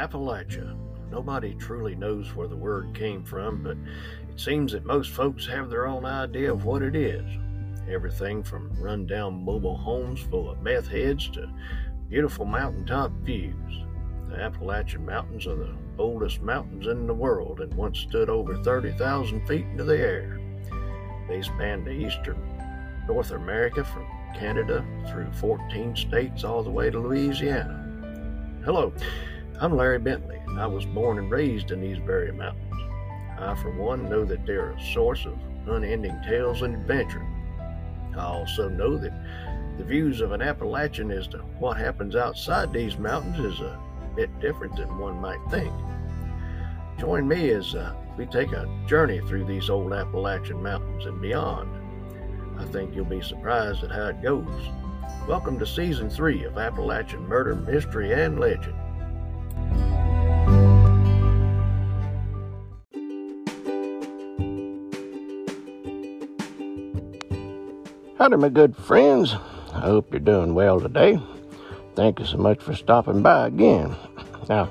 Appalachia. Nobody truly knows where the word came from, but it seems that most folks have their own idea of what it is. Everything from rundown mobile homes full of meth heads to beautiful mountaintop views. The Appalachian Mountains are the oldest mountains in the world and once stood over 30,000 feet into the air. They span the eastern North America from Canada through 14 states all the way to Louisiana. Hello, I'm Larry Bentley, and I was born and raised in these very mountains. I, for one, know that they're a source of unending tales and adventure. I also know that the views of an Appalachian as to what happens outside these mountains is a bit different than one might think. Join me as uh, we take a journey through these old Appalachian mountains and beyond. I think you'll be surprised at how it goes. Welcome to Season 3 of Appalachian Murder, Mystery, and Legend. Howdy, my good friends. I hope you're doing well today. Thank you so much for stopping by again. Now,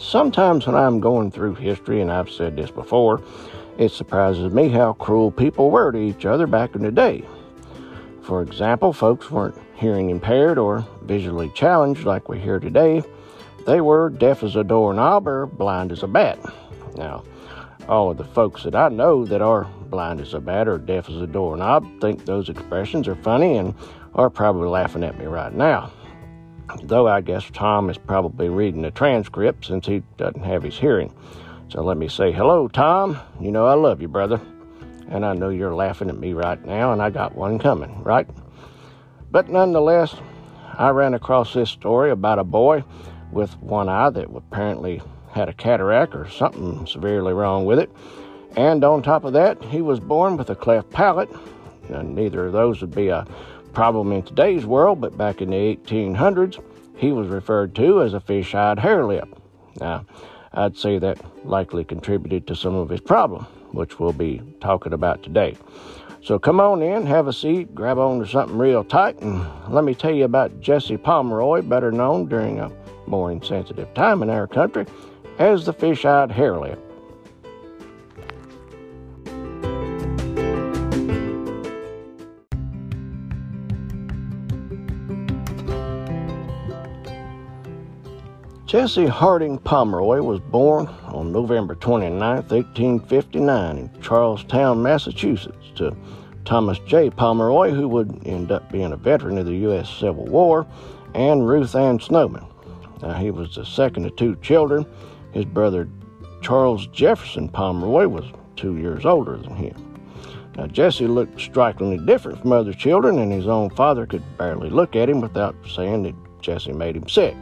sometimes when I'm going through history, and I've said this before, it surprises me how cruel people were to each other back in the day. For example, folks weren't hearing impaired or visually challenged like we hear today. They were deaf as a doorknob or blind as a bat. Now, all of the folks that I know that are blind as a bat or deaf as a door doorknob think those expressions are funny and are probably laughing at me right now. Though I guess Tom is probably reading the transcript since he doesn't have his hearing. So let me say hello, Tom. You know I love you, brother. And I know you're laughing at me right now, and I got one coming, right? But nonetheless, I ran across this story about a boy with one eye that apparently had a cataract or something severely wrong with it. And on top of that, he was born with a cleft palate. And neither of those would be a problem in today's world, but back in the 1800s, he was referred to as a fish eyed hare lip. Now, I'd say that likely contributed to some of his problem, which we'll be talking about today. So come on in, have a seat, grab on to something real tight, and let me tell you about Jesse Pomeroy, better known during a more insensitive time in our country as the fish eyed hare lip. Jesse Harding Pomeroy was born on November 29, 1859, in Charlestown, Massachusetts, to Thomas J. Pomeroy, who would end up being a veteran of the U.S. Civil War, and Ruth Ann Snowman. Now, he was the second of two children. His brother Charles Jefferson Pomeroy was two years older than him. Now, Jesse looked strikingly different from other children, and his own father could barely look at him without saying that Jesse made him sick.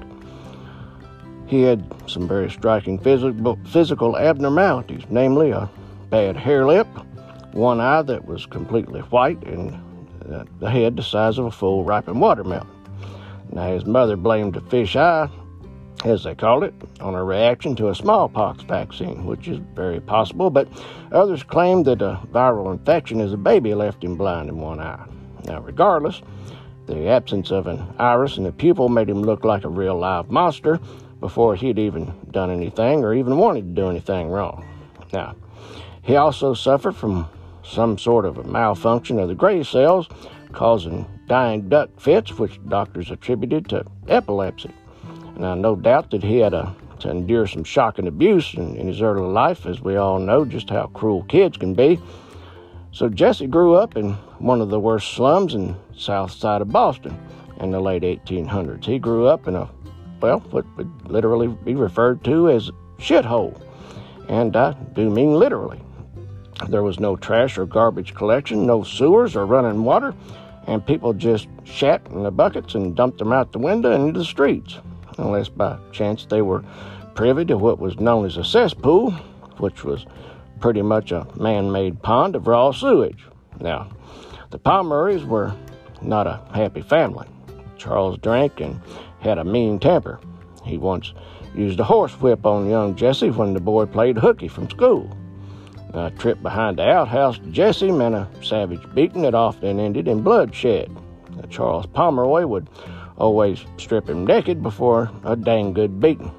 He had some very striking physical, physical abnormalities, namely a bad hare lip, one eye that was completely white, and the head the size of a full ripened watermelon. Now, his mother blamed the fish eye, as they called it, on a reaction to a smallpox vaccine, which is very possible, but others claim that a viral infection as a baby left him blind in one eye. Now, regardless, the absence of an iris in the pupil made him look like a real live monster, before he'd even done anything or even wanted to do anything wrong. Now, he also suffered from some sort of a malfunction of the gray cells, causing dying duck fits, which doctors attributed to epilepsy. Now, no doubt that he had a, to endure some shock and abuse in, in his early life, as we all know just how cruel kids can be. So Jesse grew up in one of the worst slums in south side of Boston in the late 1800s. He grew up in a well, what would literally be referred to as shithole. And I do mean literally. There was no trash or garbage collection, no sewers or running water, and people just shat in the buckets and dumped them out the window into the streets, unless by chance they were privy to what was known as a cesspool, which was pretty much a man made pond of raw sewage. Now, the Pomeroys were not a happy family. Charles drank and had a mean temper. He once used a horsewhip on young Jesse when the boy played hooky from school. A trip behind the outhouse to Jesse meant a savage beating that often ended in bloodshed. Charles Pomeroy would always strip him naked before a dang good beating.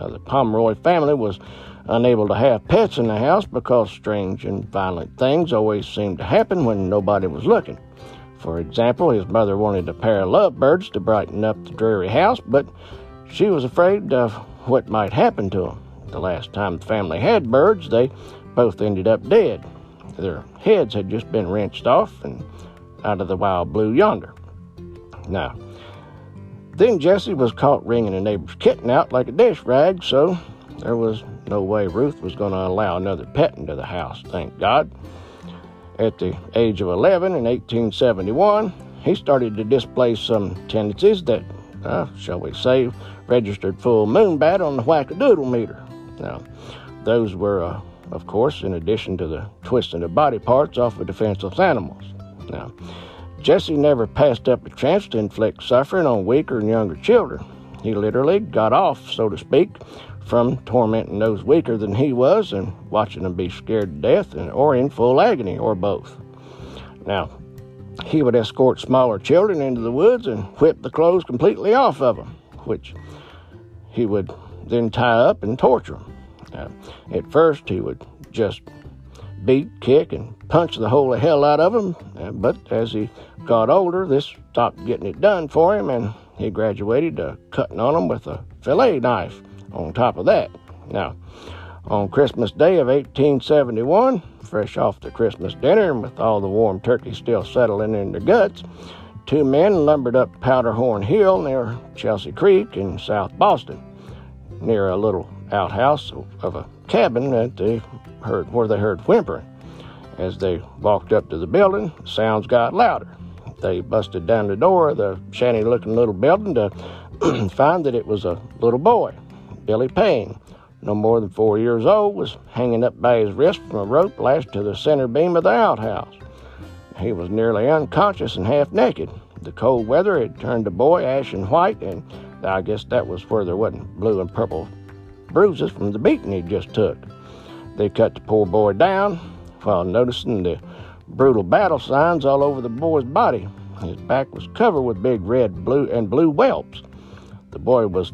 Now, the Pomeroy family was unable to have pets in the house because strange and violent things always seemed to happen when nobody was looking. For example, his mother wanted a pair of lovebirds to brighten up the dreary house, but she was afraid of what might happen to them. The last time the family had birds, they both ended up dead. Their heads had just been wrenched off and out of the wild blue yonder. Now, then Jesse was caught wringing a neighbor's kitten out like a dish rag, so there was no way Ruth was going to allow another pet into the house, thank God. At the age of 11 in 1871, he started to display some tendencies that, uh, shall we say, registered full moon bat on the whack-a-doodle meter. Now, those were, uh, of course, in addition to the twisting of body parts off of defenseless animals. Now, Jesse never passed up a chance to inflict suffering on weaker and younger children. He literally got off, so to speak, from tormenting those weaker than he was and watching them be scared to death and, or in full agony, or both. Now, he would escort smaller children into the woods and whip the clothes completely off of them, which he would then tie up and torture them. At first, he would just beat, kick, and punch the holy hell out of them, uh, but as he got older, this stopped getting it done for him, and he graduated to cutting on them with a fillet knife on top of that. Now, on Christmas Day of 1871, fresh off the Christmas dinner and with all the warm turkey still settling in their guts, two men lumbered up Powderhorn Hill near Chelsea Creek in South Boston, near a little outhouse of a cabin that they heard where they heard whimpering. As they walked up to the building, sounds got louder. They busted down the door of the shanty looking little building to find that it was a little boy, Billy Payne, no more than four years old, was hanging up by his wrist from a rope lashed to the center beam of the outhouse. He was nearly unconscious and half naked. The cold weather had turned the boy ashen white, and I guess that was where there wasn't blue and purple bruises from the beating he just took. They cut the poor boy down while noticing the brutal battle signs all over the boy's body. His back was covered with big red, blue, and blue whelps. The boy was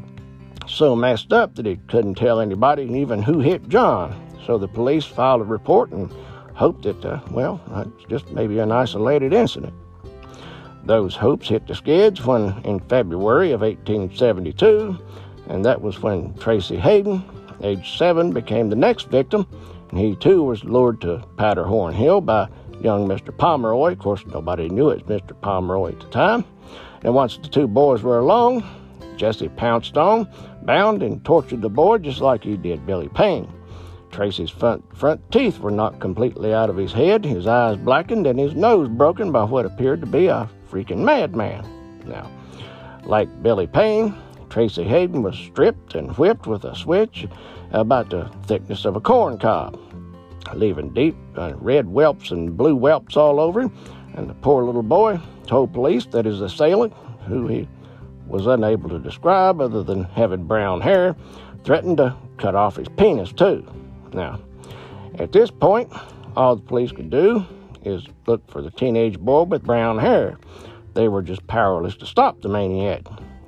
so messed up that he couldn't tell anybody even who hit John. So the police filed a report and hoped that, uh, well, it's just maybe an isolated incident. Those hopes hit the skids when, in February of 1872, and that was when Tracy Hayden, age seven, became the next victim, and he too was lured to Powderhorn Hill by young Mr. Pomeroy. Of course, nobody knew it was Mr. Pomeroy at the time. And once the two boys were alone, Jesse pounced on, bound, and tortured the boy just like he did Billy Payne. Tracy's front, front teeth were knocked completely out of his head, his eyes blackened, and his nose broken by what appeared to be a freaking madman. Now, like Billy Payne, Tracy Hayden was stripped and whipped with a switch about the thickness of a corn cob, leaving deep uh, red whelps and blue whelps all over him. And the poor little boy told police that his assailant, who he was unable to describe other than having brown hair, threatened to cut off his penis too. Now, at this point, all the police could do is look for the teenage boy with brown hair. They were just powerless to stop the maniac.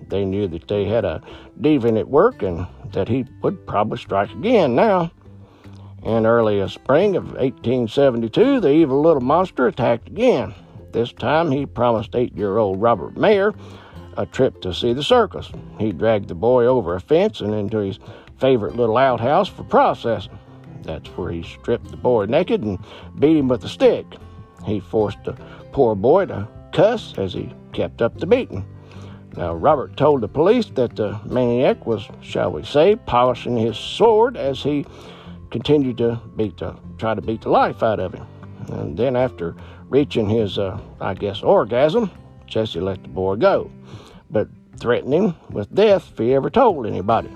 They knew that they had a deviant at work and that he would probably strike again now. In early spring of 1872, the evil little monster attacked again. This time he promised eight year old Robert Mayer a trip to see the circus. He dragged the boy over a fence and into his favorite little outhouse for processing. That's where he stripped the boy naked and beat him with a stick. He forced the poor boy to cuss as he kept up the beating. Now, Robert told the police that the maniac was, shall we say, polishing his sword as he continued to beat the, try to beat the life out of him. And then, after reaching his, uh, I guess, orgasm, Jesse let the boy go but threatened him with death if he ever told anybody.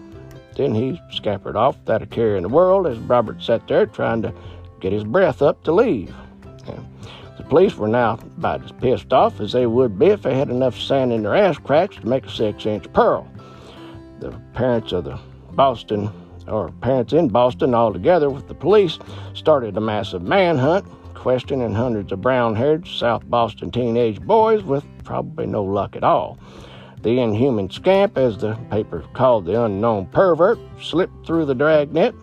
Then he scampered off without a care in the world as Robert sat there trying to get his breath up to leave. Police were now about as pissed off as they would be if they had enough sand in their ass cracks to make a six inch pearl. The parents of the Boston, or parents in Boston, all together with the police, started a massive manhunt, questioning hundreds of brown haired South Boston teenage boys with probably no luck at all. The inhuman scamp, as the paper called the unknown pervert, slipped through the dragnet,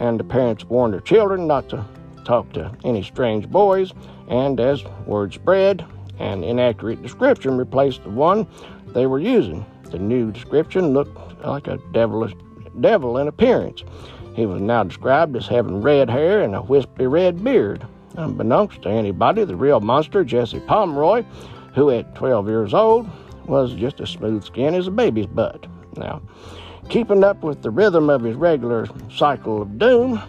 and the parents warned their children not to talk to any strange boys, and as word spread, an inaccurate description replaced the one they were using. The new description looked like a devilish devil in appearance. He was now described as having red hair and a wispy red beard. Unbeknownst to anybody, the real monster, Jesse Pomeroy, who at 12 years old was just as smooth skinned as a baby's butt. Now, keeping up with the rhythm of his regular cycle of doom,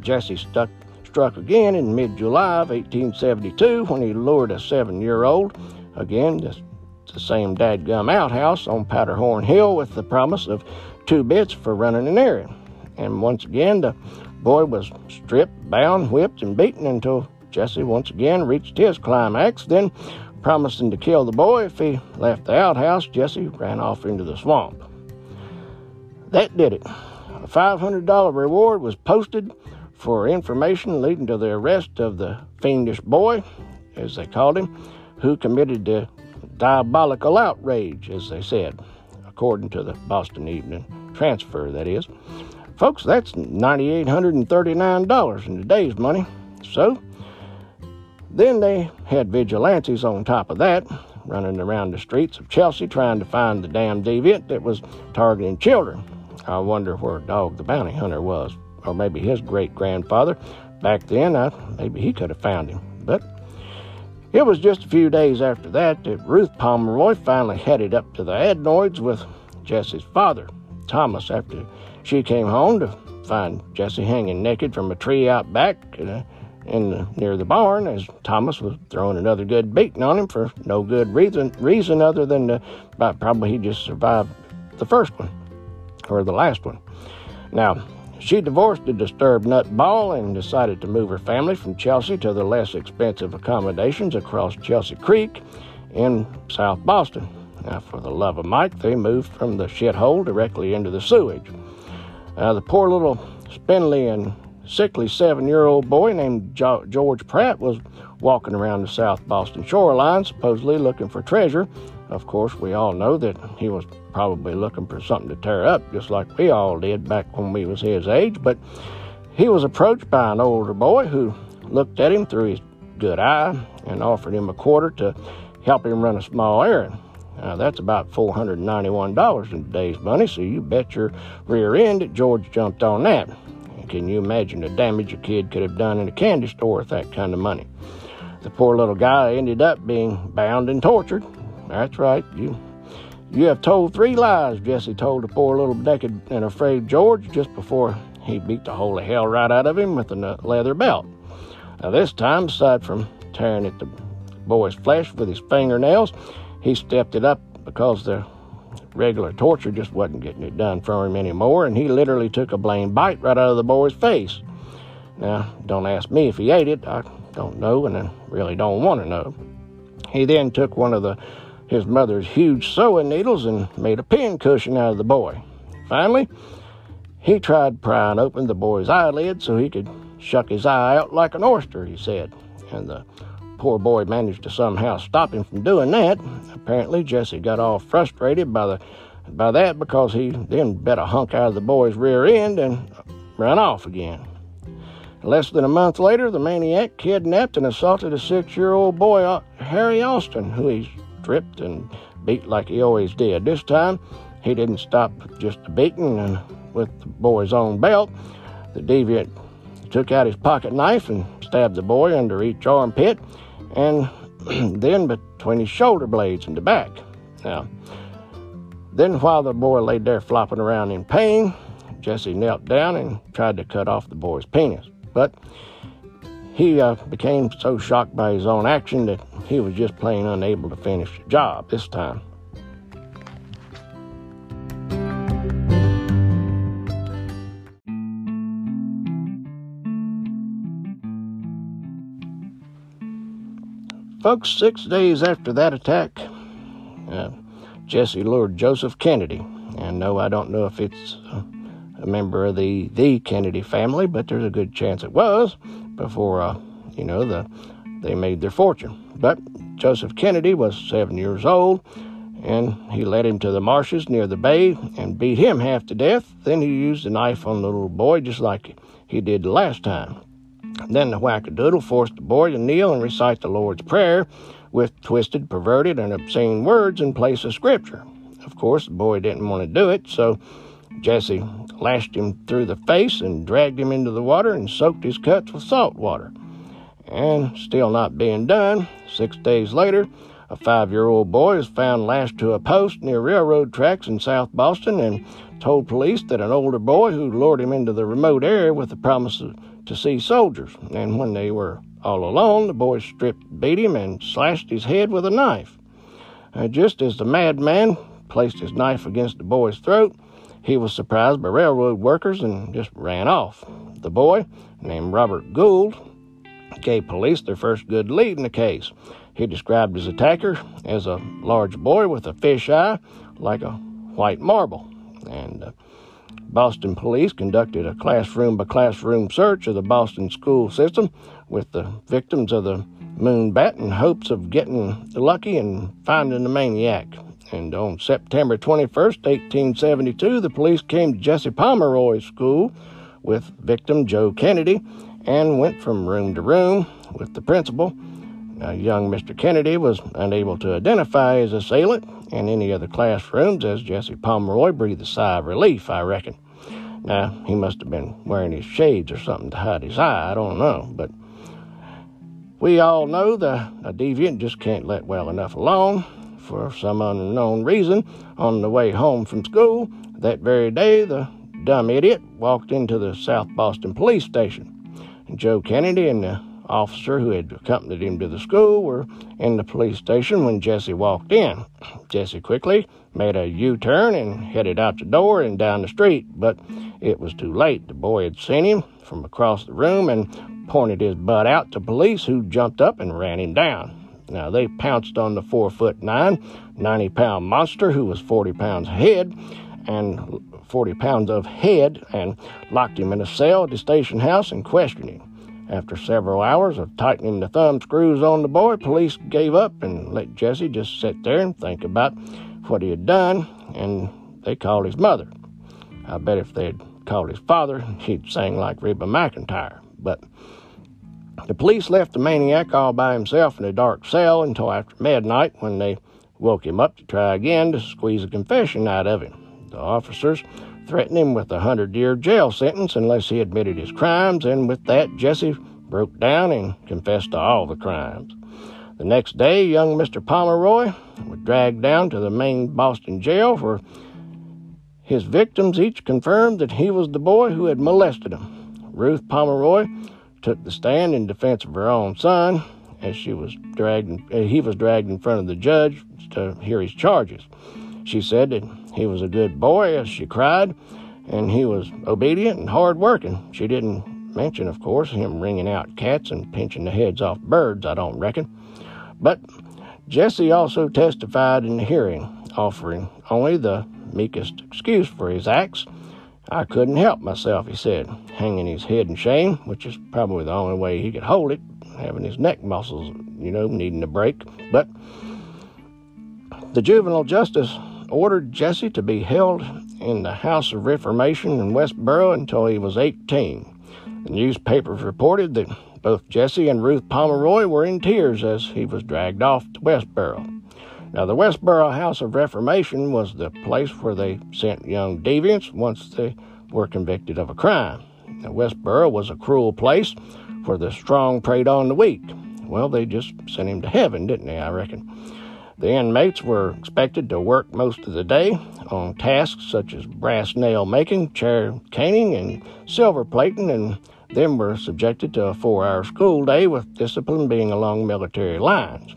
Jesse stuck, struck again in mid July of 1872 when he lured a seven year old, again, just the same dadgum outhouse on Powderhorn Hill with the promise of two bits for running an errand. And once again, the boy was stripped, bound, whipped, and beaten until Jesse once again reached his climax. Then, promising to kill the boy if he left the outhouse, Jesse ran off into the swamp. That did it. A $500 reward was posted for information leading to the arrest of the fiendish boy, as they called him, who committed the diabolical outrage, as they said, according to the Boston Evening Transcript, that is. Folks, that's $9,839 in today's money. So, then they had vigilantes on top of that, running around the streets of Chelsea trying to find the damn deviant that was targeting children. I wonder where Dog the Bounty Hunter was, or maybe his great grandfather. Back then, I, maybe he could have found him. But it was just a few days after that that Ruth Pomeroy finally headed up to the adenoids with Jesse's father, Thomas, after she came home to find Jesse hanging naked from a tree out back uh, in near the barn as Thomas was throwing another good beating on him for no good reason, reason other than to, probably he just survived the first one or the last one. Now, she divorced the disturbed nutball and decided to move her family from Chelsea to the less expensive accommodations across Chelsea Creek in South Boston. Now, for the love of Mike, they moved from the shithole directly into the sewage. The poor little spindly and sickly seven year old boy named jo- George Pratt was walking around the South Boston shoreline, supposedly looking for treasure. Of course, we all know that he was probably looking for something to tear up, just like we all did back when we was his age. But he was approached by an older boy who looked at him through his good eye and offered him a quarter to help him run a small errand. Uh, that's about $491 in today's money, so you bet your rear end that George jumped on that. Can you imagine the damage a kid could have done in a candy store with that kind of money? The poor little guy ended up being bound and tortured. That's right, you you have told three lies, Jesse told the poor little naked and afraid George just before he beat the holy hell right out of him with a leather belt. Now, this time, aside from tearing at the boy's flesh with his fingernails, he stepped it up because the regular torture just wasn't getting it done for him anymore, and he literally took a blame bite right out of the boy's face. Now, don't ask me if he ate it. I don't know, and I really don't want to know. He then took one of the his mother's huge sewing needles and made a pin cushion out of the boy. Finally, he tried prying open the boy's eyelid so he could shuck his eye out like an oyster, he said, and the Poor boy managed to somehow stop him from doing that. Apparently, Jesse got all frustrated by the by that because he then bet a hunk out of the boy's rear end and ran off again. Less than a month later, the maniac kidnapped and assaulted a six-year-old boy, uh, Harry Austin, who he stripped and beat like he always did. This time, he didn't stop just a beating, and with the boy's own belt, the deviant took out his pocket knife and stabbed the boy under each armpit and then between his shoulder blades and the back. Now, then while the boy lay there flopping around in pain, Jesse knelt down and tried to cut off the boy's penis. But he uh, became so shocked by his own action that he was just plain unable to finish the job this time. Folks, six days after that attack, uh, Jesse lured Joseph Kennedy. And no, I don't know if it's a member of the the Kennedy family, but there's a good chance it was before, uh, you know, the they made their fortune. But Joseph Kennedy was seven years old, and he led him to the marshes near the bay and beat him half to death. Then he used the knife on the little boy just like he did the last time. Then the wackadoodle forced the boy to kneel and recite the Lord's Prayer with twisted, perverted, and obscene words in place of Scripture. Of course, the boy didn't want to do it, so Jesse lashed him through the face and dragged him into the water and soaked his cuts with salt water. And still not being done, six days later, a five year old boy was found lashed to a post near railroad tracks in South Boston and told police that an older boy who lured him into the remote area with the promise to see soldiers. And when they were all alone, the boy stripped, beat him, and slashed his head with a knife. Uh, just as the madman placed his knife against the boy's throat, he was surprised by railroad workers and just ran off. The boy, named Robert Gould, gave police their first good lead in the case. He described his attacker as a large boy with a fish eye like a white marble. And uh, Boston police conducted a classroom by classroom search of the Boston school system with the victims of the moonbat in hopes of getting lucky and finding the maniac. And on September 21st, 1872, the police came to Jesse Pomeroy's school with victim Joe Kennedy and went from room to room with the principal now, young Mr. Kennedy was unable to identify his assailant in any of the classrooms as Jesse Pomeroy breathed a sigh of relief, I reckon. Now, he must have been wearing his shades or something to hide his eye, I don't know, but we all know that a deviant just can't let well enough alone. For some unknown reason, on the way home from school that very day, the dumb idiot walked into the South Boston police station. Joe Kennedy and the officer who had accompanied him to the school were in the police station when Jesse walked in. Jesse quickly made a U turn and headed out the door and down the street, but it was too late. The boy had seen him from across the room and pointed his butt out to police, who jumped up and ran him down. Now, they pounced on the four foot nine, 90 pound monster who was 40 pounds head and 40 pounds of head and locked him in a cell at the station house and questioned him. After several hours of tightening the thumb screws on the boy, police gave up and let Jesse just sit there and think about what he had done, and they called his mother. I bet if they'd called his father, he'd sing like Reba McEntire. But the police left the maniac all by himself in a dark cell until after midnight when they woke him up to try again to squeeze a confession out of him. The officers threatened him with a hundred year jail sentence unless he admitted his crimes, and with that, Jesse broke down and confessed to all the crimes. The next day, young Mr. Pomeroy was dragged down to the main Boston jail where his victims each confirmed that he was the boy who had molested them. Ruth Pomeroy took the stand in defense of her own son as she was dragged, uh, he was dragged in front of the judge to hear his charges. She said that he was a good boy, as she cried, and he was obedient and hard working. She didn't mention, of course, him wringing out cats and pinching the heads off birds, I don't reckon. But Jesse also testified in the hearing, offering only the meekest excuse for his acts. I couldn't help myself, he said, hanging his head in shame, which is probably the only way he could hold it, having his neck muscles, you know, needing a break. But the juvenile justice ordered Jesse to be held in the House of Reformation in Westboro until he was 18. The newspapers reported that both Jesse and Ruth Pomeroy were in tears as he was dragged off to Westboro. Now, the Westboro House of Reformation was the place where they sent young deviants once they were convicted of a crime. Now, Westboro was a cruel place where the strong preyed on the weak. Well, they just sent him to heaven, didn't they, I reckon? The inmates were expected to work most of the day on tasks such as brass nail making, chair caning, and silver plating, and then were subjected to a four hour school day with discipline being along military lines.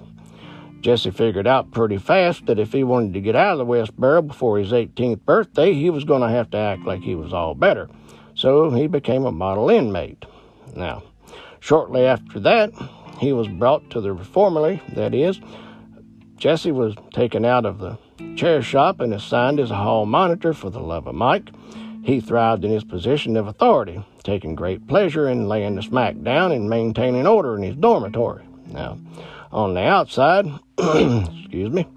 Jesse figured out pretty fast that if he wanted to get out of the Westboro before his 18th birthday, he was going to have to act like he was all better. So he became a model inmate. Now, shortly after that, he was brought to the reformatory, that is, Jesse was taken out of the chair shop and assigned as a hall monitor for the love of Mike. He thrived in his position of authority, taking great pleasure in laying the smack down and maintaining order in his dormitory. Now, on the outside, excuse me,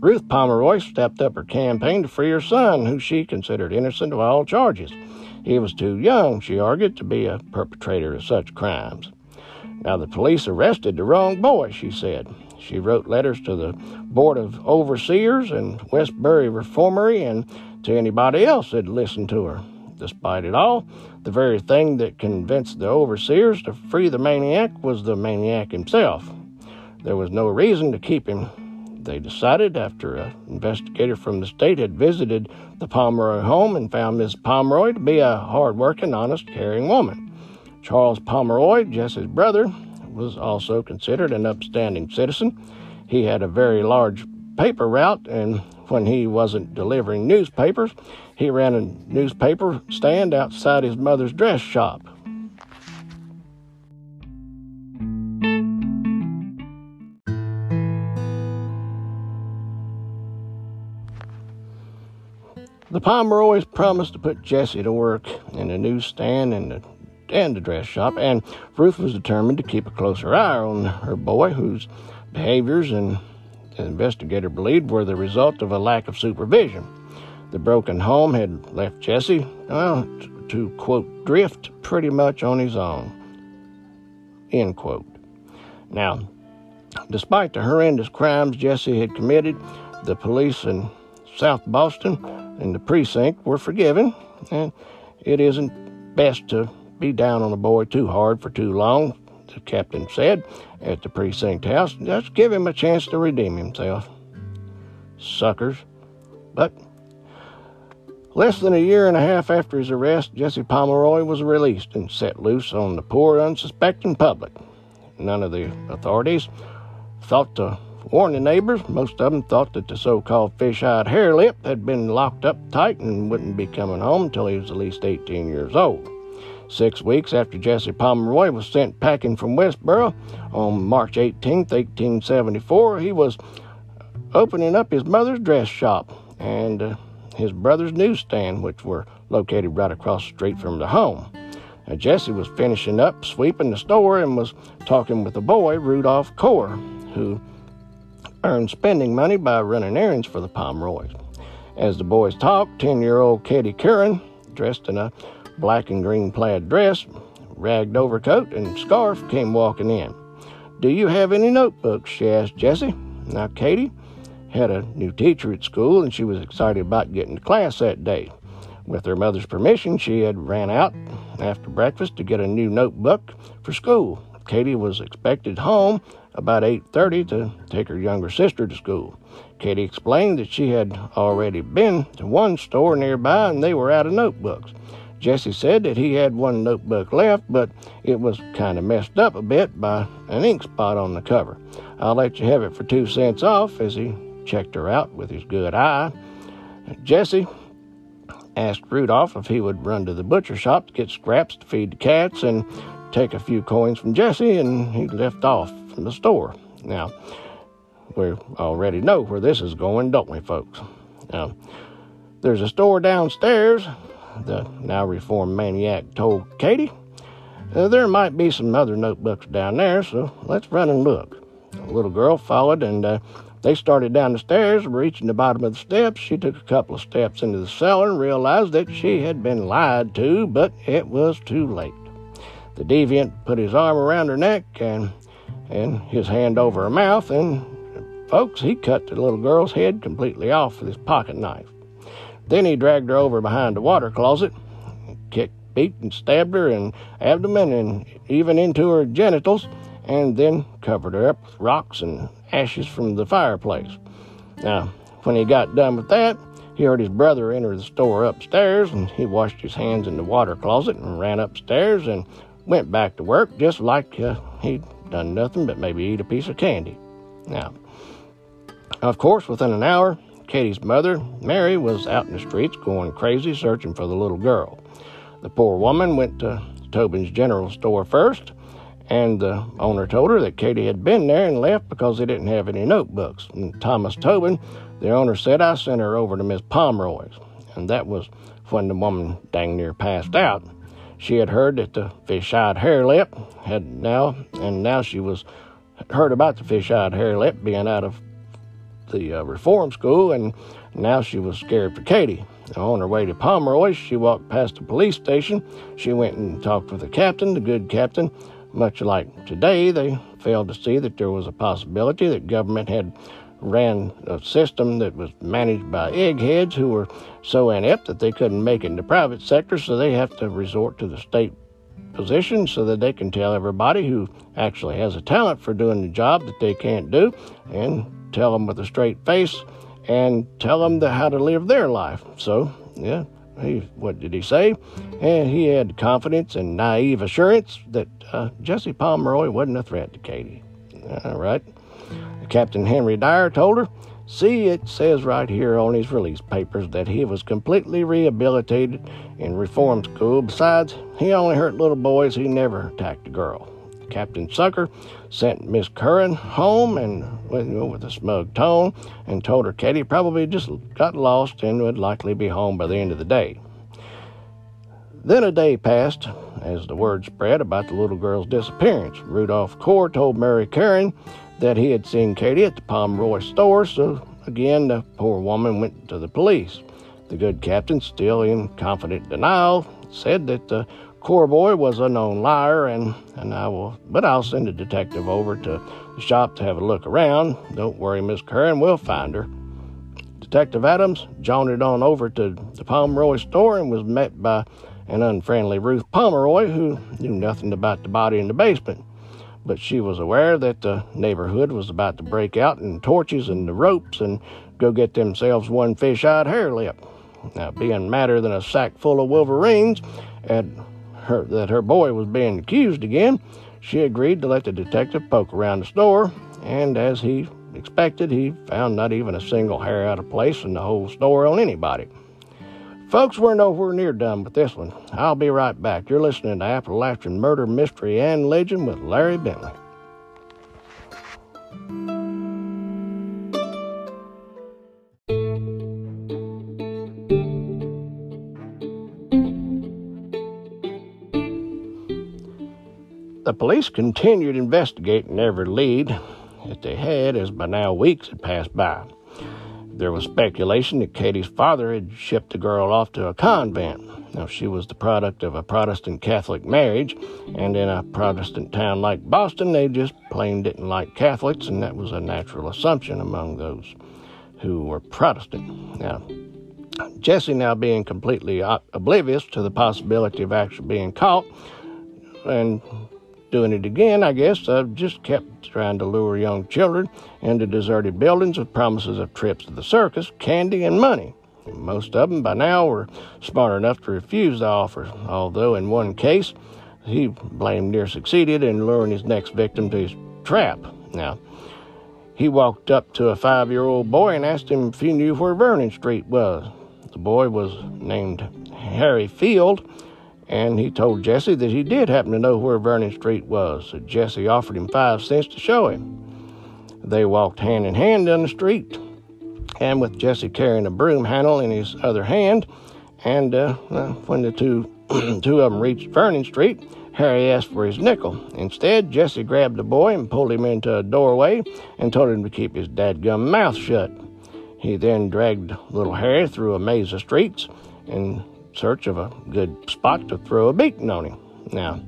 Ruth Pomeroy stepped up her campaign to free her son, who she considered innocent of all charges. He was too young, she argued, to be a perpetrator of such crimes. Now, the police arrested the wrong boy, she said. She wrote letters to the Board of Overseers and Westboro Reformatory and to anybody else that listened to her. Despite it all, the very thing that convinced the overseers to free the maniac was the maniac himself. There was no reason to keep him. They decided after an investigator from the state had visited the Pomeroy home and found Miss Pomeroy to be a hard-working, honest, caring woman. Charles Pomeroy, Jesse's brother, was also considered an upstanding citizen. He had a very large paper route, and when he wasn't delivering newspapers, he ran a newspaper stand outside his mother's dress shop. The Palmer Pomeroys promised to put Jesse to work in the newsstand and the, and the dress shop, and Ruth was determined to keep a closer eye on her boy, whose behaviors and the investigator believed were the result of a lack of supervision. The broken home had left Jesse, well, to, to quote, drift pretty much on his own. End quote. Now, despite the horrendous crimes Jesse had committed, the police in South Boston and the precinct were forgiven, and it isn't best to be down on a boy too hard for too long, the captain said at the precinct house. Just give him a chance to redeem himself. Suckers. But less than a year and a half after his arrest, Jesse Pomeroy was released and set loose on the poor, unsuspecting public. None of the authorities thought to warn the neighbors. Most of them thought that the so called fish eyed hare lip had been locked up tight and wouldn't be coming home until he was at least 18 years old. Six weeks after Jesse Pomeroy was sent packing from Westboro on March 18, 1874, he was opening up his mother's dress shop and uh, his brother's newsstand, which were located right across the street from the home. Now, Jesse was finishing up sweeping the store and was talking with a boy, Rudolph Kohr, who spending money by running errands for the Pomeroys. As the boys talked, 10 year old Katie Curran, dressed in a black and green plaid dress, ragged overcoat, and scarf, came walking in. Do you have any notebooks? she asked Jesse. Now, Katie had a new teacher at school, and she was excited about getting to class that day. With her mother's permission, she had ran out after breakfast to get a new notebook for school. Katie was expected home about 8:30 to take her younger sister to school. Katie explained that she had already been to one store nearby and they were out of notebooks. Jesse said that he had one notebook left, but it was kind of messed up a bit by an ink spot on the cover. I'll let you have it for two cents off as he checked her out with his good eye. Jesse asked Rudolph if he would run to the butcher shop to get scraps to feed the cats and take a few coins from Jesse, and he left off from the store. Now, we already know where this is going, don't we, folks? Now, there's a store downstairs the now reformed maniac told Katie. Uh, there might be some other notebooks down there, so let's run and look. The little girl followed, and uh, they started down the stairs. Reaching the bottom of the steps, she took a couple of steps into the cellar and realized that she had been lied to, but it was too late. The deviant put his arm around her neck and and his hand over her mouth, and folks, he cut the little girl's head completely off with his pocket knife. Then he dragged her over behind the water closet, kicked, beat, and stabbed her in abdomen and even into her genitals, and then covered her up with rocks and ashes from the fireplace. Now, when he got done with that, he heard his brother enter the store upstairs, and he washed his hands in the water closet and ran upstairs and went back to work just like uh, he'd done nothing but maybe eat a piece of candy. Now, of course, within an hour, Katie's mother, Mary, was out in the streets going crazy searching for the little girl. The poor woman went to Tobin's general store first, and the owner told her that Katie had been there and left because they didn't have any notebooks. And Thomas Tobin, the owner, said, I sent her over to Miss Pomeroy's. And that was when the woman dang near passed out. She had heard that the fish-eyed hare lip had now, and now she was heard about the fish-eyed hare lip being out of the uh, reform school, and now she was scared for Katie. On her way to Pomeroy, she walked past the police station. She went and talked with the captain, the good captain. Much like today, they failed to see that there was a possibility that government had ran a system that was managed by eggheads who were so inept that they couldn't make it in the private sector, so they have to resort to the state position so that they can tell everybody who actually has a talent for doing the job that they can't do and tell them with a straight face and tell them the, how to live their life. So, yeah, he, what did he say? And he had confidence and naive assurance that uh, Jesse Pomeroy wasn't a threat to Katie. All right. Captain Henry Dyer told her, See, it says right here on his release papers that he was completely rehabilitated in reform school. Besides, he only hurt little boys, he never attacked a girl. Captain Sucker sent Miss Curran home and with, with a smug tone and told her Katie probably just got lost and would likely be home by the end of the day. Then a day passed as the word spread about the little girl's disappearance. Rudolph Kohr told Mary Curran that he had seen Katie at the Pomeroy store, so again the poor woman went to the police. The good captain, still in confident denial, said that the Kohr boy was a known liar, and, and I will, but I'll send a detective over to the shop to have a look around. Don't worry, Miss Curran, we'll find her. Detective Adams jaunted on over to the Pomeroy store and was met by an unfriendly Ruth Pomeroy who knew nothing about the body in the basement but she was aware that the neighborhood was about to break out in torches and the ropes and go get themselves one fish eyed hare lip. Now, being madder than a sack full of wolverines at her, that her boy was being accused again, she agreed to let the detective poke around the store, and as he expected, he found not even a single hair out of place in the whole store on anybody. Folks, we're nowhere near done with this one. I'll be right back. You're listening to Appalachian Murder, Mystery, and Legend with Larry Bentley. The police continued investigating every lead that they had as by now weeks had passed by. There was speculation that Katie's father had shipped the girl off to a convent. Now, she was the product of a Protestant Catholic marriage, and in a Protestant town like Boston, they just plain didn't like Catholics, and that was a natural assumption among those who were Protestant. Now, Jesse, now being completely oblivious to the possibility of actually being caught and doing it again, I guess, I've just kept trying to lure young children into deserted buildings with promises of trips to the circus, candy, and money. Most of them by now were smart enough to refuse the offer, although in one case, he blamed near succeeded in luring his next victim to his trap. Now, he walked up to a five year old boy and asked him if he knew where Vernon Street was. The boy was named Harry Field and he told Jesse that he did happen to know where Vernon Street was, so Jesse offered him five cents to show him. They walked hand in hand down the street, and with Jesse carrying a broom handle in his other hand, and uh, when the two two of them reached Vernon Street, Harry asked for his nickel. Instead, Jesse grabbed the boy and pulled him into a doorway and told him to keep his dadgum mouth shut. He then dragged little Harry through a maze of streets and search of a good spot to throw a beacon on him. Now,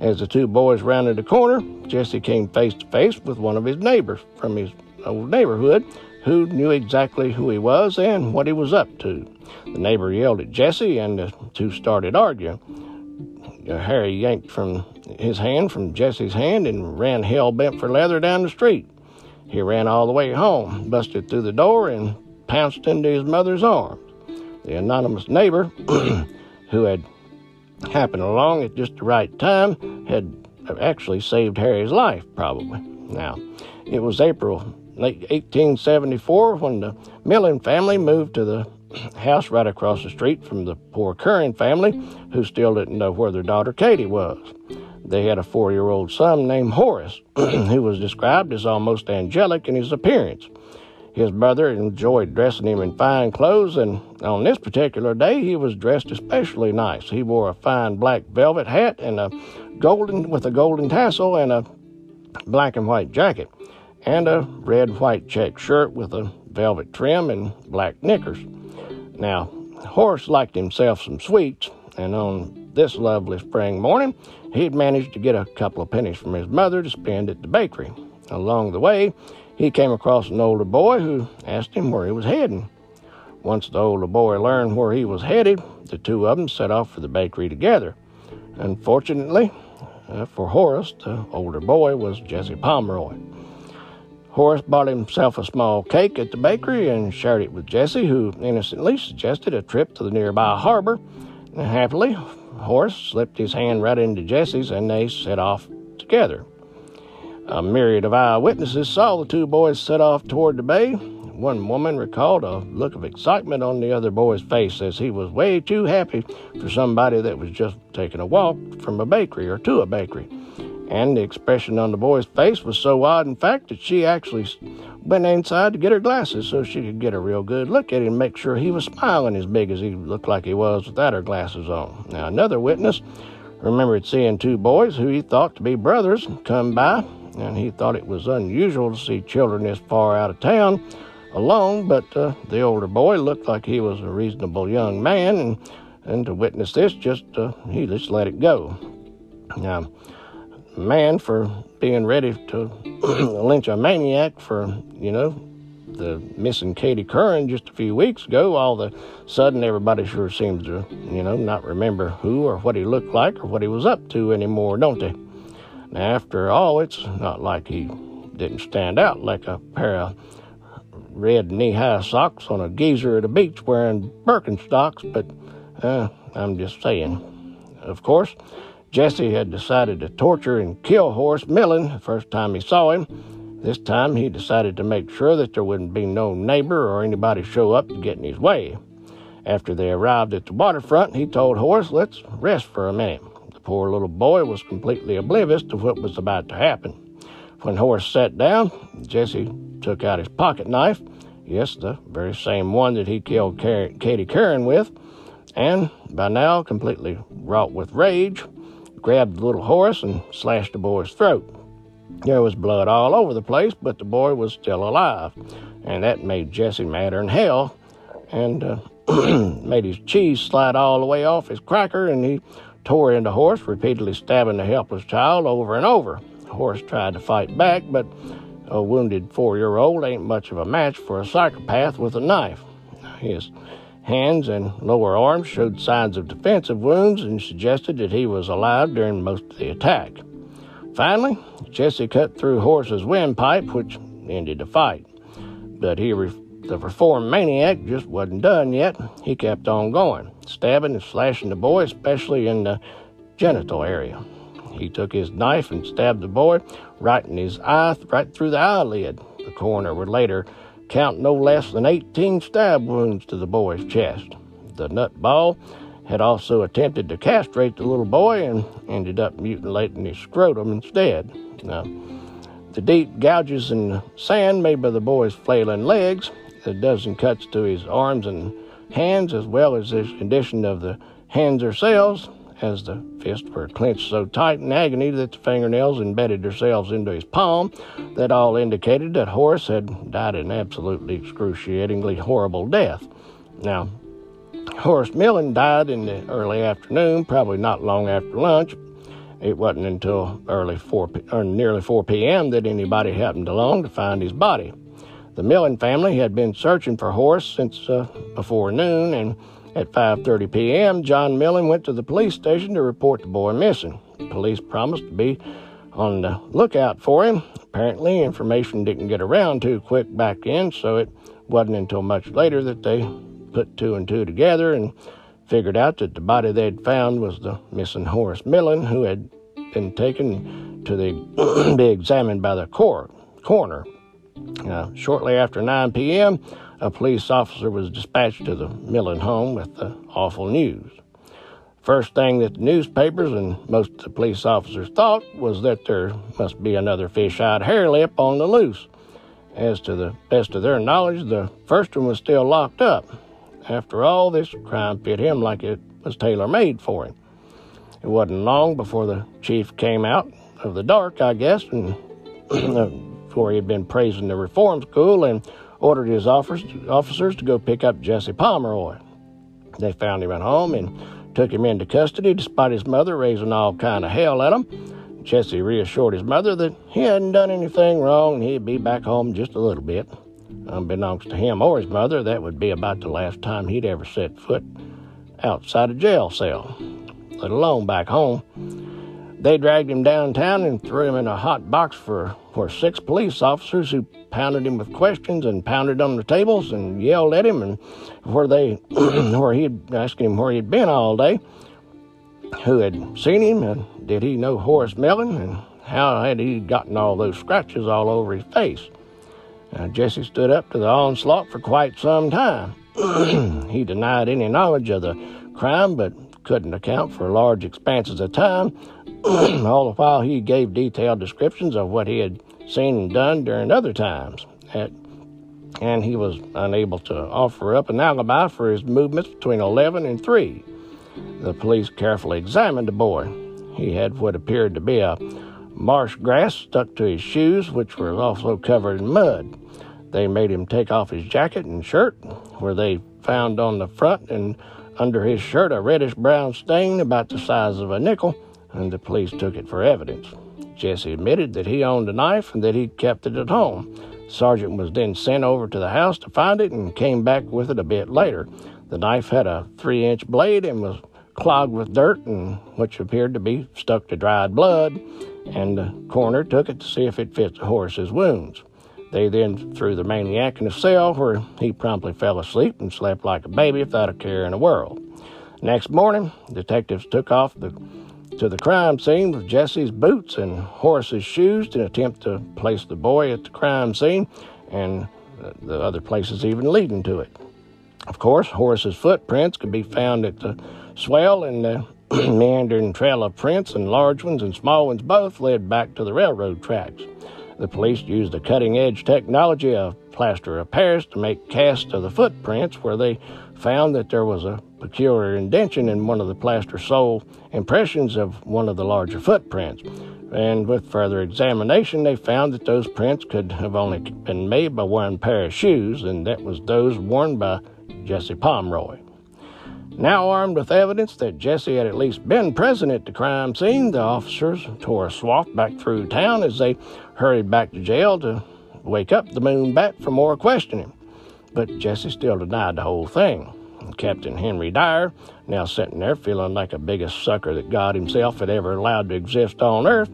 as the two boys rounded the corner, Jesse came face to face with one of his neighbors from his old neighborhood who knew exactly who he was and what he was up to. The neighbor yelled at Jesse, and the two started arguing. Uh, Harry yanked from his hand from Jesse's hand and ran hell bent for leather down the street. He ran all the way home, busted through the door, and pounced into his mother's arms. The anonymous neighbor, who had happened along at just the right time, had actually saved Harry's life, probably. Now, it was April 1874 when the Millen family moved to the house right across the street from the poor Curran family, who still didn't know where their daughter Katie was. They had a four year old son named Horace, who was described as almost angelic in his appearance. His mother enjoyed dressing him in fine clothes, and on this particular day he was dressed especially nice. He wore a fine black velvet hat and a golden with a golden tassel and a black and white jacket, and a red white check shirt with a velvet trim and black knickers. Now, Horace liked himself some sweets, and on this lovely spring morning, he'd managed to get a couple of pennies from his mother to spend at the bakery. Along the way, he came across an older boy who asked him where he was heading. Once the older boy learned where he was headed, the two of them set off for the bakery together. Unfortunately uh, for Horace, the older boy was Jesse Pomeroy. Horace bought himself a small cake at the bakery and shared it with Jesse, who innocently suggested a trip to the nearby harbor. And happily, Horace slipped his hand right into Jesse's and they set off together. A myriad of eyewitnesses saw the two boys set off toward the bay, one woman recalled a look of excitement on the other boy's face as he was way too happy for somebody that was just taking a walk from a bakery or to a bakery. And the expression on the boy's face was so odd, in fact, that she actually went inside to get her glasses so she could get a real good look at him and make sure he was smiling as big as he looked like he was without her glasses on. Now, another witness remembered seeing two boys who he thought to be brothers come by, and he thought it was unusual to see children this far out of town alone, but uh, the older boy looked like he was a reasonable young man, and, and to witness this, just uh, he just let it go. Now, man for being ready to lynch a maniac for, you know, the missing Katie Curran just a few weeks ago, all of a sudden everybody sure seems to, you know, not remember who or what he looked like or what he was up to anymore, don't they? After all, it's not like he didn't stand out like a pair of red knee-high socks on a geezer at the beach wearing Birkenstocks, but uh, I'm just saying. Of course, Jesse had decided to torture and kill Horace Millen the first time he saw him. This time he decided to make sure that there wouldn't be no neighbor or anybody show up to get in his way. After they arrived at the waterfront, he told Horace, let's rest for a minute. Poor little boy was completely oblivious to what was about to happen. When Horace sat down, Jesse took out his pocket knife, yes, the very same one that he killed Car- Katie Curran with, and by now completely wrought with rage, grabbed the little Horace and slashed the boy's throat. There was blood all over the place, but the boy was still alive, and that made Jesse madder than hell, and uh, made his cheese slide all the way off his cracker, and he tore into Horace, repeatedly stabbing the helpless child over and over. Horace tried to fight back, but a wounded four year old ain't much of a match for a psychopath with a knife. His hands and lower arms showed signs of defensive wounds and suggested that he was alive during most of the attack. Finally, Jesse cut through Horace's windpipe, which ended the fight. But he, the reformed maniac, just wasn't done yet. He kept on going, stabbing and slashing the boy, especially in the genital area. He took his knife and stabbed the boy right in his eye, right through the eyelid. The coroner would later count no less than 18 stab wounds to the boy's chest. The nutball had also attempted to castrate the little boy and ended up mutilating his scrotum instead. Now, the deep gouges in the sand made by the boy's flailing legs, a dozen cuts to his arms and hands, as well as the condition of the hands themselves, as the fists were clenched so tight in agony that the fingernails embedded themselves into his palm, that all indicated that Horace had died an absolutely excruciatingly horrible death. Now, Horace Millen died in the early afternoon, probably not long after lunch. It wasn't until early 4 or nearly 4 p.m. that anybody happened along to find his body. The Millen family had been searching for Horace since uh, before noon, and at 5:30 p.m., John Millen went to the police station to report the boy missing. The police promised to be on the lookout for him. Apparently, information didn't get around too quick back then, so it wasn't until much later that they put two and two together and figured out that the body they'd found was the missing Horace Millen, who had been taken to the be examined by the court, coroner. Uh, shortly after 9 p.m., a police officer was dispatched to the Millen home with the awful news. First thing that the newspapers and most of the police officers thought was that there must be another fish eyed harelip on the loose. As to the best of their knowledge, the first one was still locked up. After all, this crime fit him like it was tailor made for him. It wasn't long before the chief came out of the dark, I guess, and before he had been praising the reform school and ordered his officers to go pick up Jesse Pomeroy. They found him at home and took him into custody despite his mother raising all kind of hell at him. Jesse reassured his mother that he hadn't done anything wrong and he'd be back home just a little bit. Unbeknownst to him or his mother, that would be about the last time he'd ever set foot outside a jail cell, let alone back home. They dragged him downtown and threw him in a hot box for, for six police officers who pounded him with questions and pounded on the tables and yelled at him and where they where he'd asking him where he'd been all day, who had seen him, and did he know Horace Millen, and how had he gotten all those scratches all over his face. Now, Jesse stood up to the onslaught for quite some time. he denied any knowledge of the crime, but couldn't account for large expanses of time All the while, he gave detailed descriptions of what he had seen and done during other times. At, and he was unable to offer up an alibi for his movements between 11 and 3. The police carefully examined the boy. He had what appeared to be a marsh grass stuck to his shoes, which were also covered in mud. They made him take off his jacket and shirt, where they found on the front and under his shirt a reddish brown stain about the size of a nickel and the police took it for evidence. Jesse admitted that he owned a knife and that he kept it at home. Sergeant was then sent over to the house to find it and came back with it a bit later. The knife had a three inch blade and was clogged with dirt, and which appeared to be stuck to dried blood, and the coroner took it to see if it fit the horse's wounds. They then threw the maniac in a cell where he promptly fell asleep and slept like a baby without a care in the world. Next morning, detectives took off the to the crime scene with Jesse's boots and Horace's shoes to attempt to place the boy at the crime scene and uh, the other places even leading to it. Of course, Horace's footprints could be found at the swell and the meandering trail of prints, and large ones and small ones both led back to the railroad tracks. The police used the cutting edge technology of plaster of Paris to make casts of the footprints where they found that there was a peculiar indention in one of the plaster sole impressions of one of the larger footprints. And with further examination, they found that those prints could have only been made by one pair of shoes, and that was those worn by Jesse Pomeroy. Now armed with evidence that Jesse had at least been present at the crime scene, the officers tore a swath back through town as they hurried back to jail to wake up the moon bat for more questioning. But Jesse still denied the whole thing. Captain Henry Dyer, now sitting there feeling like the biggest sucker that God himself had ever allowed to exist on earth,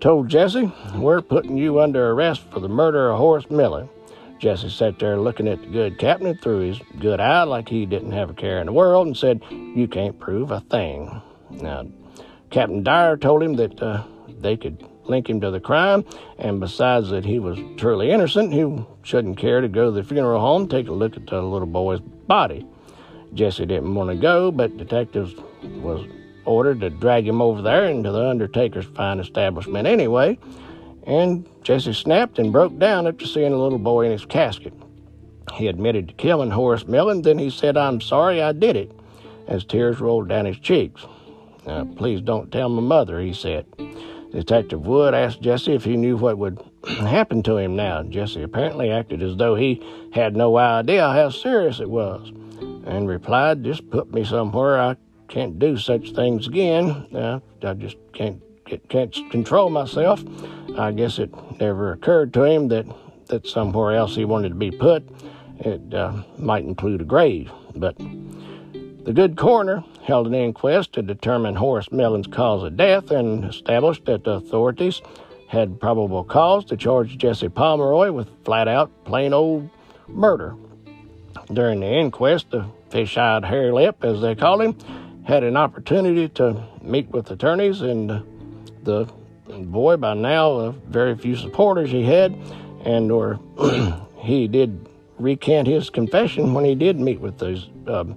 told Jesse, We're putting you under arrest for the murder of Horace Miller. Jesse sat there looking at the good captain through his good eye like he didn't have a care in the world and said, You can't prove a thing. Now, Captain Dyer told him that uh, they could link him to the crime, and besides that he was truly innocent, he shouldn't care to go to the funeral home take a look at the little boy's body. Jesse didn't want to go, but detectives was ordered to drag him over there into the undertaker's fine establishment anyway, and Jesse snapped and broke down after seeing the little boy in his casket. He admitted to killing Horace Millen, then he said, I'm sorry I did it, as tears rolled down his cheeks. Now, please don't tell my mother, he said. Detective Wood asked Jesse if he knew what would happen to him now. Jesse apparently acted as though he had no idea how serious it was and replied, Just put me somewhere I can't do such things again. Uh, I just can't can't control myself. I guess it never occurred to him that, that somewhere else he wanted to be put, it uh, might include a grave. But the good coroner held an inquest to determine Horace Millen's cause of death and established that the authorities had probable cause to charge Jesse Pomeroy with flat out plain old murder. During the inquest, the fish eyed hare lip, as they call him, had an opportunity to meet with attorneys, and the boy, by now, uh, very few supporters he had, and or he did recant his confession when he did meet with those um,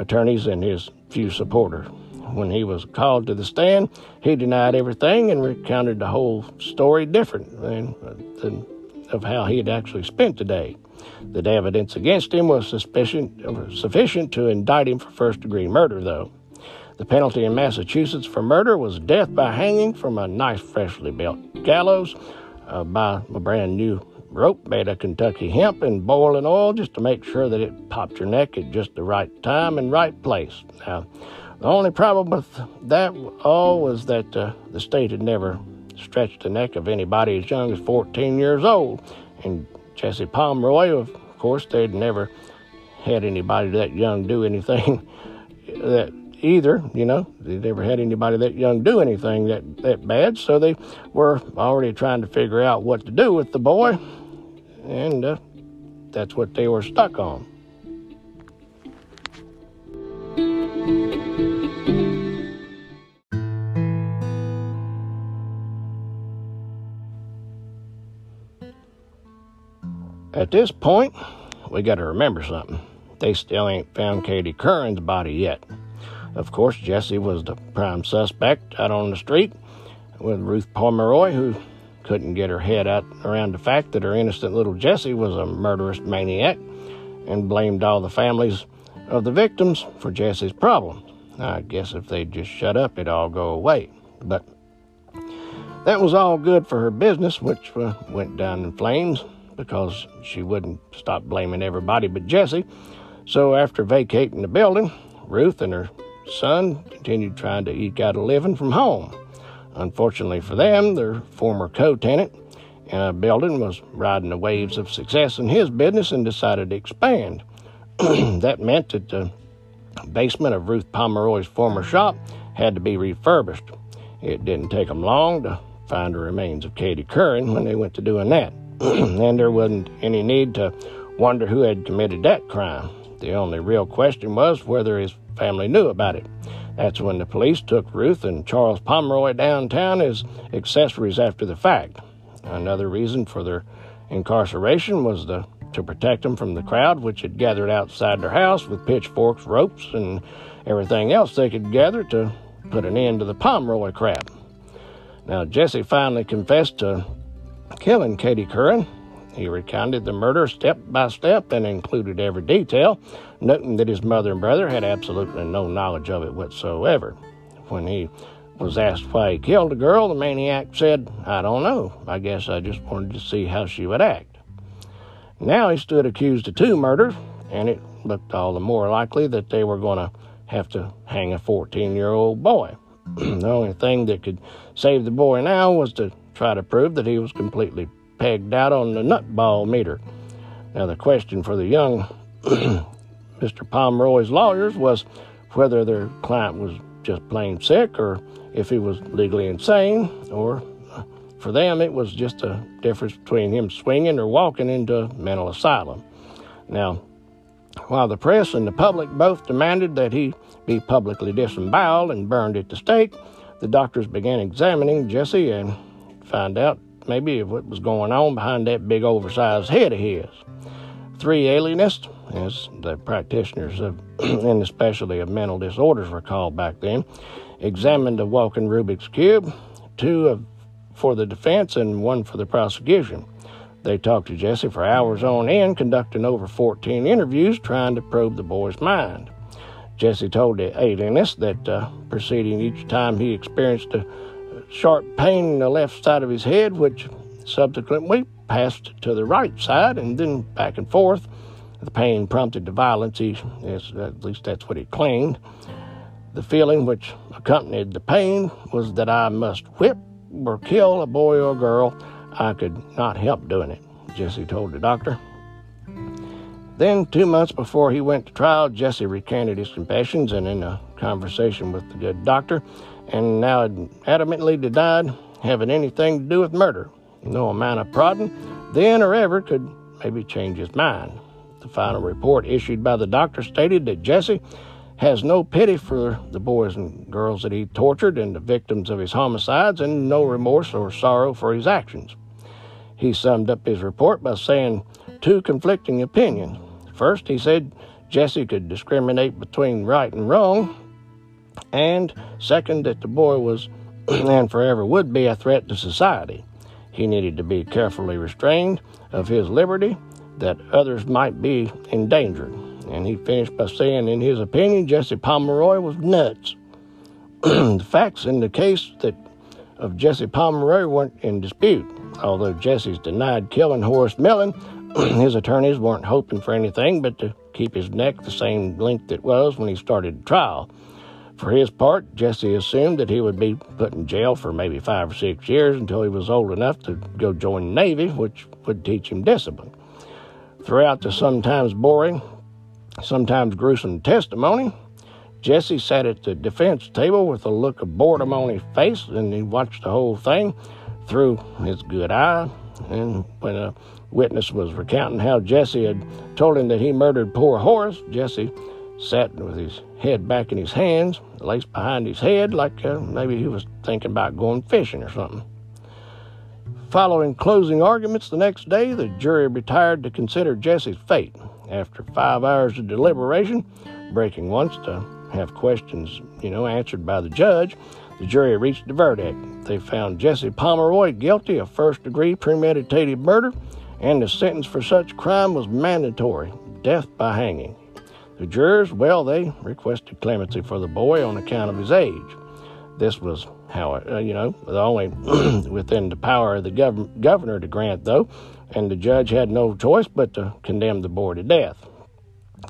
attorneys and his few supporters. When he was called to the stand, he denied everything and recounted the whole story different than, than of how he had actually spent the day. The evidence against him was sufficient to indict him for first degree murder, though. The penalty in Massachusetts for murder was death by hanging from a nice, freshly built gallows uh, by a brand new rope made of Kentucky hemp in boiling oil just to make sure that it popped your neck at just the right time and right place. Now, the only problem with that all was that uh, the state had never stretched the neck of anybody as young as 14 years old. And Jesse Pomeroy, of course, they'd never had anybody that young do anything that either, you know, they never had anybody that young do anything that, that bad, so they were already trying to figure out what to do with the boy, and uh, that's what they were stuck on. At this point, we got to remember something. They still ain't found Katie Curran's body yet. Of course, Jesse was the prime suspect out on the street with Ruth Pomeroy, who couldn't get her head out around the fact that her innocent little Jesse was a murderous maniac and blamed all the families of the victims for Jesse's problems. I guess if they'd just shut up, it'd all go away. But that was all good for her business, which uh, went down in flames because she wouldn't stop blaming everybody but Jesse. So after vacating the building, Ruth and her son continued trying to eke out a living from home. Unfortunately for them, their former co tenant in uh, a building was riding the waves of success in his business and decided to expand. that meant that the basement of Ruth Pomeroy's former shop had to be refurbished. It didn't take them long to find the remains of Katie Curran when they went to doing that. and there wasn't any need to wonder who had committed that crime. The only real question was whether his family knew about it. That's when the police took Ruth and Charles Pomeroy downtown as accessories after the fact. Another reason for their incarceration was the, to protect them from the crowd which had gathered outside their house with pitchforks, ropes, and everything else they could gather to put an end to the Pomeroy crap. Now, Jesse finally confessed to killing Katie Curran he recounted the murder step by step and included every detail, noting that his mother and brother had absolutely no knowledge of it whatsoever. When he was asked why he killed the girl, the maniac said, I don't know. I guess I just wanted to see how she would act. Now he stood accused of two murders, and it looked all the more likely that they were going to have to hang a 14 year old boy. the only thing that could save the boy now was to try to prove that he was completely pegged out on the nutball meter. Now, the question for the young Mr. Pomeroy's lawyers was whether their client was just plain sick or if he was legally insane, or uh, for them, it was just a difference between him swinging or walking into a mental asylum. Now, while the press and the public both demanded that he be publicly disemboweled and burned at the stake, the doctors began examining Jesse and found out maybe of what was going on behind that big oversized head of his. Three alienists, as the practitioners of, and especially of mental disorders were called back then, examined a walking Rubik's Cube, two of, for the defense and one for the prosecution. They talked to Jesse for hours on end, conducting over 14 interviews trying to probe the boy's mind. Jesse told the alienist that uh, preceding each time he experienced a sharp pain in the left side of his head, which subsequently passed to the right side and then back and forth. The pain prompted the violence, at least that's what he claimed. The feeling which accompanied the pain was that I must whip or kill a boy or girl. I could not help doing it, Jesse told the doctor. Then, two months before he went to trial, Jesse recanted his confessions and, in a conversation with the good doctor, and now adamantly denied having anything to do with murder. No amount of prodding, then or ever, could maybe change his mind. The final report issued by the doctor stated that Jesse has no pity for the boys and girls that he tortured and the victims of his homicides, and no remorse or sorrow for his actions. He summed up his report by saying two conflicting opinions. First, he said Jesse could discriminate between right and wrong, and second, that the boy was and forever would be a threat to society. He needed to be carefully restrained of his liberty that others might be endangered. And he finished by saying, in his opinion, Jesse Pomeroy was nuts. the facts in the case that of Jesse Pomeroy weren't in dispute. Although Jesse's denied killing Horace Millen, his attorneys weren't hoping for anything but to keep his neck the same length it was when he started the trial. For his part, Jesse assumed that he would be put in jail for maybe five or six years until he was old enough to go join the Navy, which would teach him discipline. Throughout the sometimes boring, sometimes gruesome testimony, Jesse sat at the defense table with a look of boredom on his face, and he watched the whole thing through his good eye. And when a witness was recounting how Jesse had told him that he murdered poor Horace, Jesse sat with his head back in his hands, lace behind his head, like uh, maybe he was thinking about going fishing or something. Following closing arguments the next day, the jury retired to consider Jesse's fate. After five hours of deliberation, breaking once to have questions, you know, answered by the judge, the jury reached a verdict. They found Jesse Pomeroy guilty of first degree premeditated murder, and the sentence for such crime was mandatory death by hanging. The jurors, well, they requested clemency for the boy on account of his age. This was how, uh, you know, the only within the power of the gov- governor to grant, though, and the judge had no choice but to condemn the boy to death.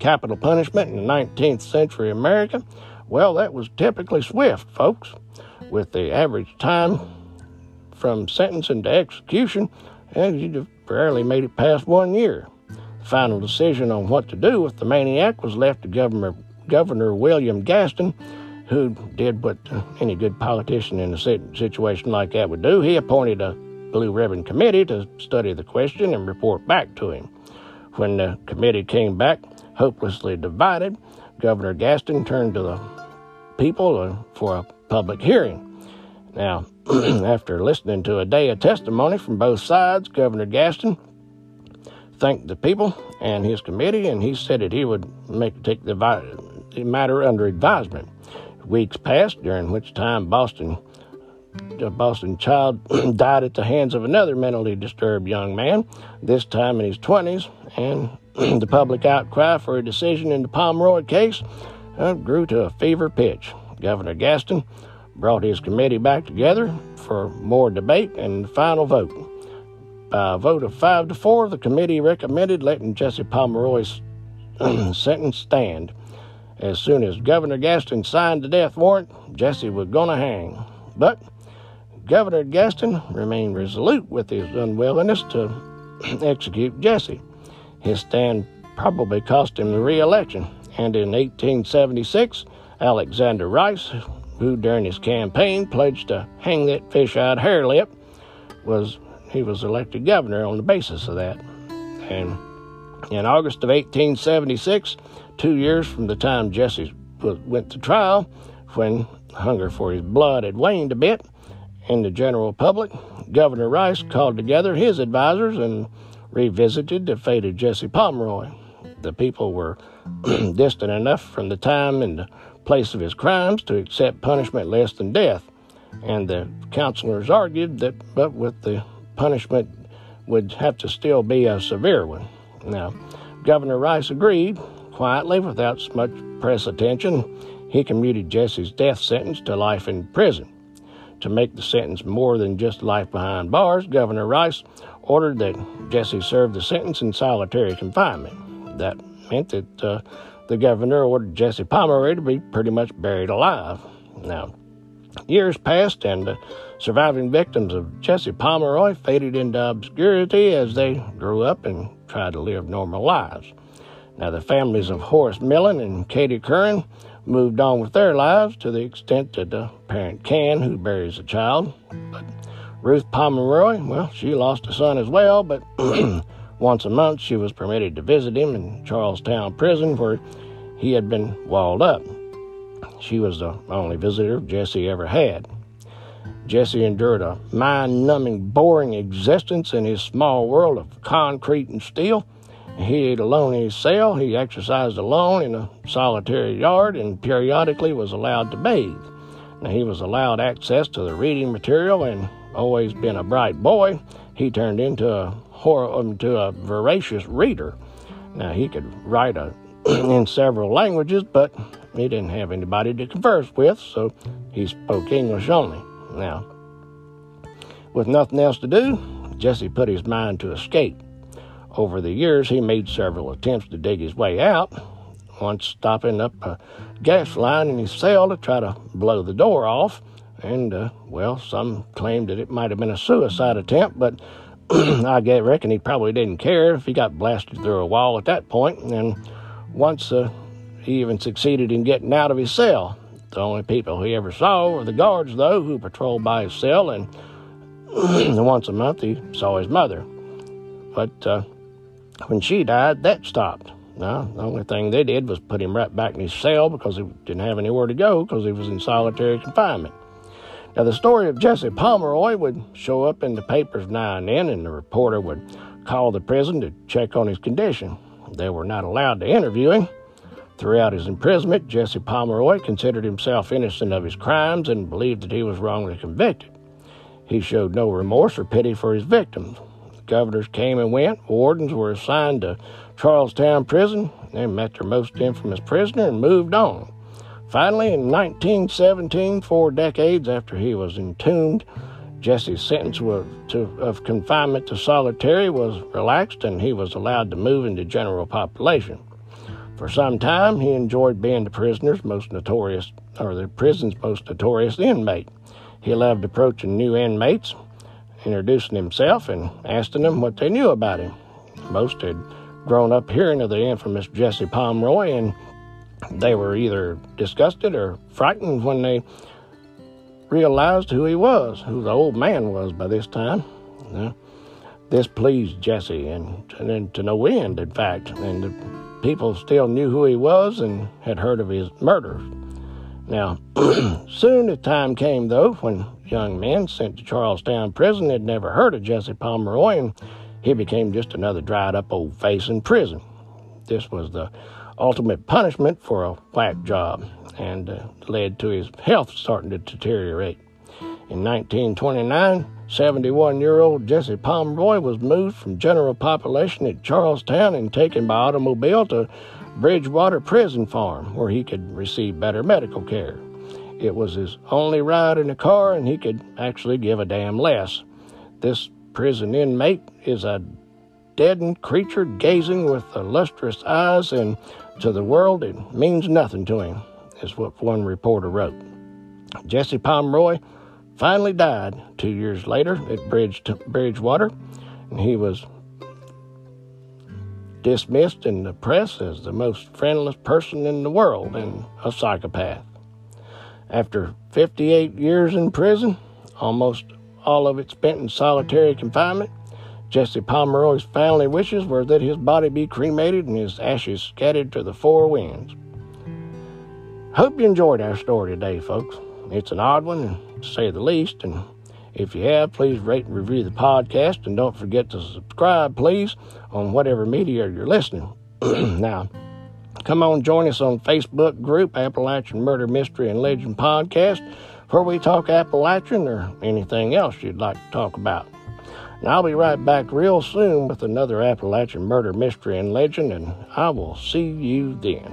Capital punishment in 19th century America, well, that was typically swift, folks, with the average time from sentencing to execution, and you barely made it past one year. Final decision on what to do with the maniac was left to Governor, Governor William Gaston, who did what any good politician in a situation like that would do. He appointed a Blue Ribbon Committee to study the question and report back to him. When the committee came back, hopelessly divided, Governor Gaston turned to the people uh, for a public hearing. Now, after listening to a day of testimony from both sides, Governor Gaston thanked the people and his committee, and he said that he would make take the, the matter under advisement. Weeks passed, during which time Boston a Boston child died at the hands of another mentally disturbed young man, this time in his 20s, and the public outcry for a decision in the Pomeroy case uh, grew to a fever pitch. Governor Gaston brought his committee back together for more debate and final vote. By a vote of five to four, the committee recommended letting Jesse Pomeroy's sentence stand. As soon as Governor Gaston signed the death warrant, Jesse was going to hang. But Governor Gaston remained resolute with his unwillingness to execute Jesse. His stand probably cost him the re-election, and in 1876, Alexander Rice, who during his campaign pledged to hang that fish-eyed harelip, was he was elected governor on the basis of that. And in August of 1876, two years from the time Jesse went to trial, when hunger for his blood had waned a bit in the general public, Governor Rice called together his advisors and revisited the fate of Jesse Pomeroy. The people were distant enough from the time and the place of his crimes to accept punishment less than death, and the counselors argued that, but with the punishment would have to still be a severe one. Now, Governor Rice agreed quietly without much press attention. He commuted Jesse's death sentence to life in prison. To make the sentence more than just life behind bars, Governor Rice ordered that Jesse serve the sentence in solitary confinement. That meant that uh, the governor ordered Jesse Pomeroy to be pretty much buried alive. Now, years passed, and the surviving victims of Jesse Pomeroy faded into obscurity as they grew up and tried to live normal lives. Now, the families of Horace Millen and Katie Curran moved on with their lives to the extent that the parent can who buries a child. But Ruth Pomeroy, well, she lost a son as well, but once a month she was permitted to visit him in Charlestown prison where he had been walled up. She was the only visitor Jesse ever had. Jesse endured a mind numbing, boring existence in his small world of concrete and steel he ate alone in his cell, he exercised alone in a solitary yard, and periodically was allowed to bathe. Now, he was allowed access to the reading material and always been a bright boy. He turned into a horror, into um, a voracious reader. Now, he could write a, in several languages, but he didn't have anybody to converse with, so he spoke English only. Now, with nothing else to do, Jesse put his mind to escape. Over the years, he made several attempts to dig his way out, once stopping up a gas line in his cell to try to blow the door off. And, uh, well, some claimed that it might have been a suicide attempt, but I reckon he probably didn't care if he got blasted through a wall at that point. And once uh, he even succeeded in getting out of his cell. The only people he ever saw were the guards, though, who patrolled by his cell, and once a month he saw his mother. But uh, when she died, that stopped. Now, the only thing they did was put him right back in his cell because he didn't have anywhere to go because he was in solitary confinement. Now, the story of Jesse Pomeroy would show up in the papers now and then, and the reporter would call the prison to check on his condition. They were not allowed to interview him. Throughout his imprisonment, Jesse Pomeroy considered himself innocent of his crimes and believed that he was wrongly convicted. He showed no remorse or pity for his victims. Governors came and went, wardens were assigned to Charlestown Prison. They met their most infamous prisoner and moved on. Finally, in 1917, four decades after he was entombed, Jesse's sentence to, of confinement to solitary was relaxed and he was allowed to move into general population. For some time, he enjoyed being the prisoner's most notorious, or the prison's most notorious inmate. He loved approaching new inmates, introducing himself, and asking them what they knew about him. Most had grown up hearing of the infamous Jesse Pomeroy, and they were either disgusted or frightened when they realized who he was, who the old man was by this time. this pleased Jesse, and, and to no end, in fact, and the people still knew who he was and had heard of his murders. Now, soon the time came, though, when young men sent to Charlestown prison had never heard of Jesse Pomeroy, and he became just another dried up old face in prison. This was the ultimate punishment for a whack job and uh, led to his health starting to deteriorate. In 1929, 71 year old Jesse Pomeroy was moved from general population at Charlestown and taken by automobile to Bridgewater Prison Farm, where he could receive better medical care. It was his only ride in a car, and he could actually give a damn less. This prison inmate is a deadened creature gazing with lustrous eyes, and to the world it means nothing to him, is what one reporter wrote. Jesse Pomeroy finally died two years later at Bridge, Bridgewater, and he was dismissed in the press as the most friendless person in the world and a psychopath. After 58 years in prison, almost all of it spent in solitary confinement, Jesse Pomeroy's family wishes were that his body be cremated and his ashes scattered to the four winds. Hope you enjoyed our story today, folks. It's an odd one, to say the least, and if you have, please rate and review the podcast, and don't forget to subscribe, please, on whatever media you're listening. now, come on, join us on Facebook group Appalachian Murder Mystery and Legend Podcast, where we talk Appalachian or anything else you'd like to talk about. And I'll be right back real soon with another Appalachian Murder Mystery and Legend, and I will see you then.